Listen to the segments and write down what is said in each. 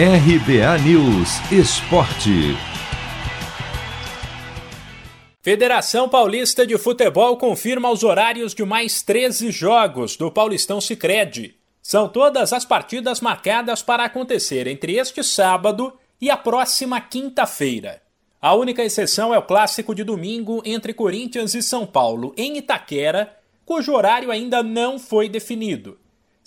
RBA News Esporte. Federação Paulista de Futebol confirma os horários de mais 13 jogos do Paulistão Sicredi. São todas as partidas marcadas para acontecer entre este sábado e a próxima quinta-feira. A única exceção é o clássico de domingo entre Corinthians e São Paulo, em Itaquera, cujo horário ainda não foi definido.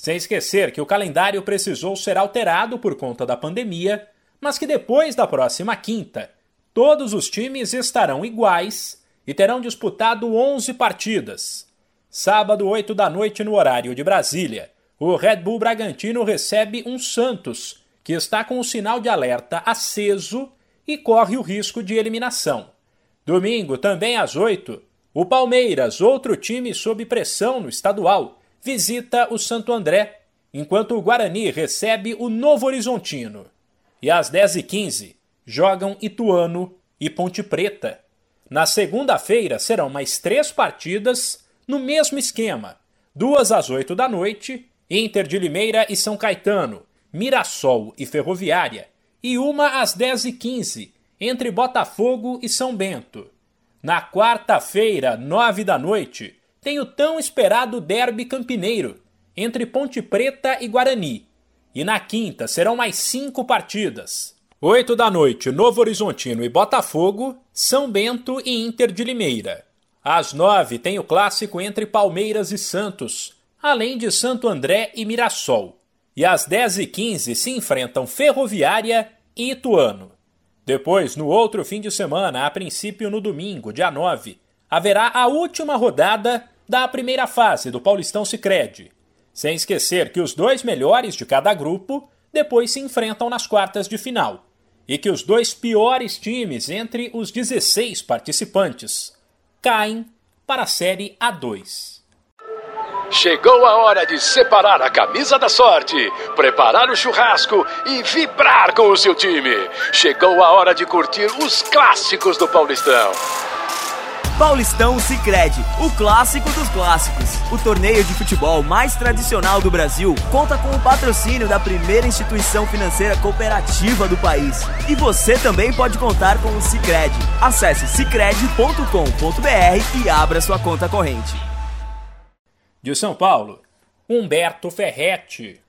Sem esquecer que o calendário precisou ser alterado por conta da pandemia, mas que depois da próxima quinta, todos os times estarão iguais e terão disputado 11 partidas. Sábado, 8 da noite, no horário de Brasília, o Red Bull Bragantino recebe um Santos, que está com o sinal de alerta aceso e corre o risco de eliminação. Domingo, também às 8, o Palmeiras, outro time sob pressão no estadual, visita o Santo André, enquanto o Guarani recebe o Novo Horizontino. E às 10h15, jogam Ituano e Ponte Preta. Na segunda-feira serão mais três partidas no mesmo esquema: duas às 8 da noite, Inter de Limeira e São Caetano, Mirassol e Ferroviária, e uma às 10h15, entre Botafogo e São Bento. Na quarta-feira, 9 da noite, tem o tão esperado derby campineiro, entre Ponte Preta e Guarani. E na quinta serão mais cinco partidas. 8 da noite, Novo Horizontino e Botafogo, São Bento e Inter de Limeira. Às nove tem o clássico entre Palmeiras e Santos, além de Santo André e Mirassol e às 10h15 se enfrentam Ferroviária e Ituano. Depois, no outro fim de semana, a princípio no domingo, dia 9, haverá a última rodada da primeira fase do Paulistão Sicredi. Sem esquecer que os dois melhores de cada grupo depois se enfrentam nas quartas de final e que os dois piores times entre os 16 participantes caem para a Série A2. Chegou a hora de separar a camisa da sorte, preparar o churrasco e vibrar com o seu time. Chegou a hora de curtir os clássicos do Paulistão. Paulistão Sicredi, o clássico dos clássicos. O torneio de futebol mais tradicional do Brasil conta com o patrocínio da primeira instituição financeira cooperativa do país. E você também pode contar com o Sicredi. Acesse sicredi.com.br e abra sua conta corrente. De São Paulo, Humberto Ferretti.